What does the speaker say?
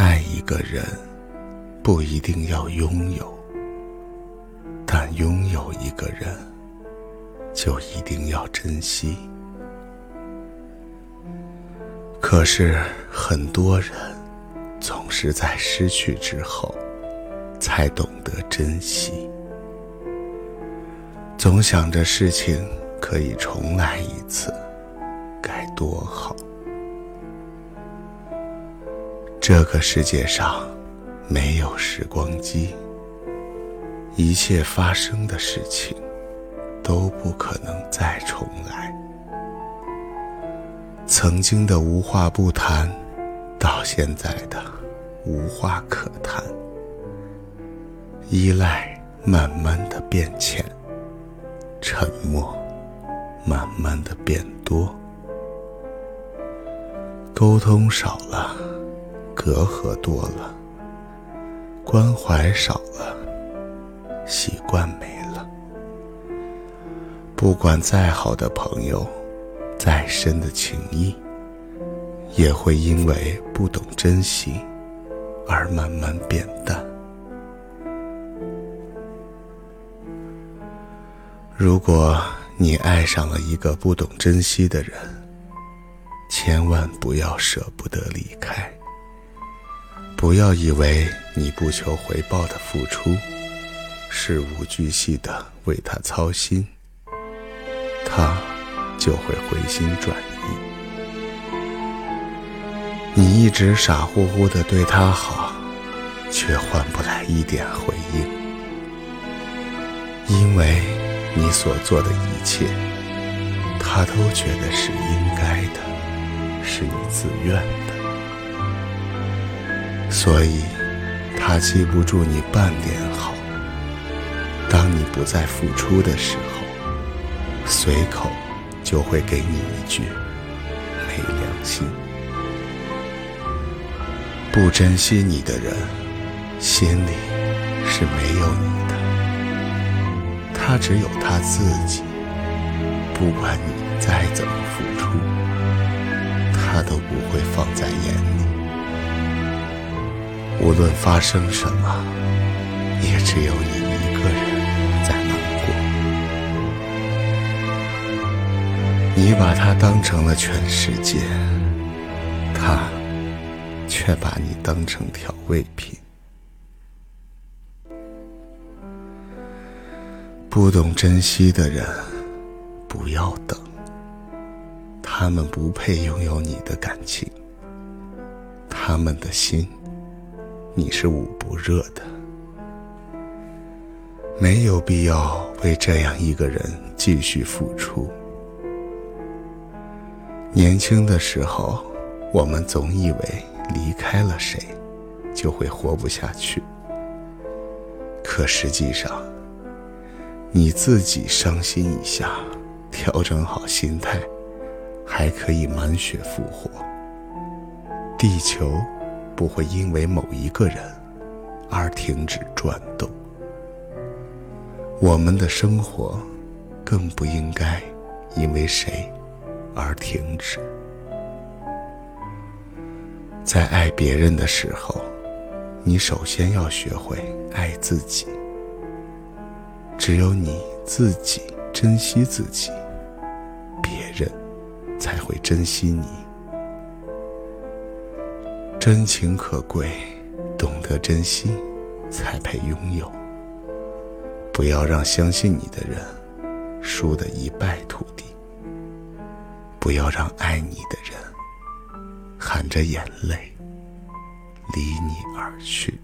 爱一个人，不一定要拥有，但拥有一个人，就一定要珍惜。可是很多人总是在失去之后，才懂得珍惜，总想着事情可以重来一次，该多好。这个世界上没有时光机，一切发生的事情都不可能再重来。曾经的无话不谈，到现在的无话可谈。依赖慢慢的变浅，沉默慢慢的变多，沟通少了。隔阂多了，关怀少了，习惯没了。不管再好的朋友，再深的情谊，也会因为不懂珍惜而慢慢变淡。如果你爱上了一个不懂珍惜的人，千万不要舍不得离开。不要以为你不求回报的付出，事无巨细的为他操心，他就会回心转意。你一直傻乎乎的对他好，却换不来一点回应，因为你所做的一切，他都觉得是应该的，是你自愿的。所以，他记不住你半点好。当你不再付出的时候，随口就会给你一句“没良心”。不珍惜你的人，心里是没有你的。他只有他自己。不管你再怎么付出，他都不会放在眼里。无论发生什么，也只有你一个人在难过。你把他当成了全世界，他却把你当成调味品。不懂珍惜的人，不要等。他们不配拥有你的感情，他们的心。你是捂不热的，没有必要为这样一个人继续付出。年轻的时候，我们总以为离开了谁，就会活不下去。可实际上，你自己伤心一下，调整好心态，还可以满血复活。地球。不会因为某一个人而停止转动，我们的生活更不应该因为谁而停止。在爱别人的时候，你首先要学会爱自己。只有你自己珍惜自己，别人才会珍惜你。真情可贵，懂得珍惜，才配拥有。不要让相信你的人输得一败涂地。不要让爱你的人含着眼泪离你而去。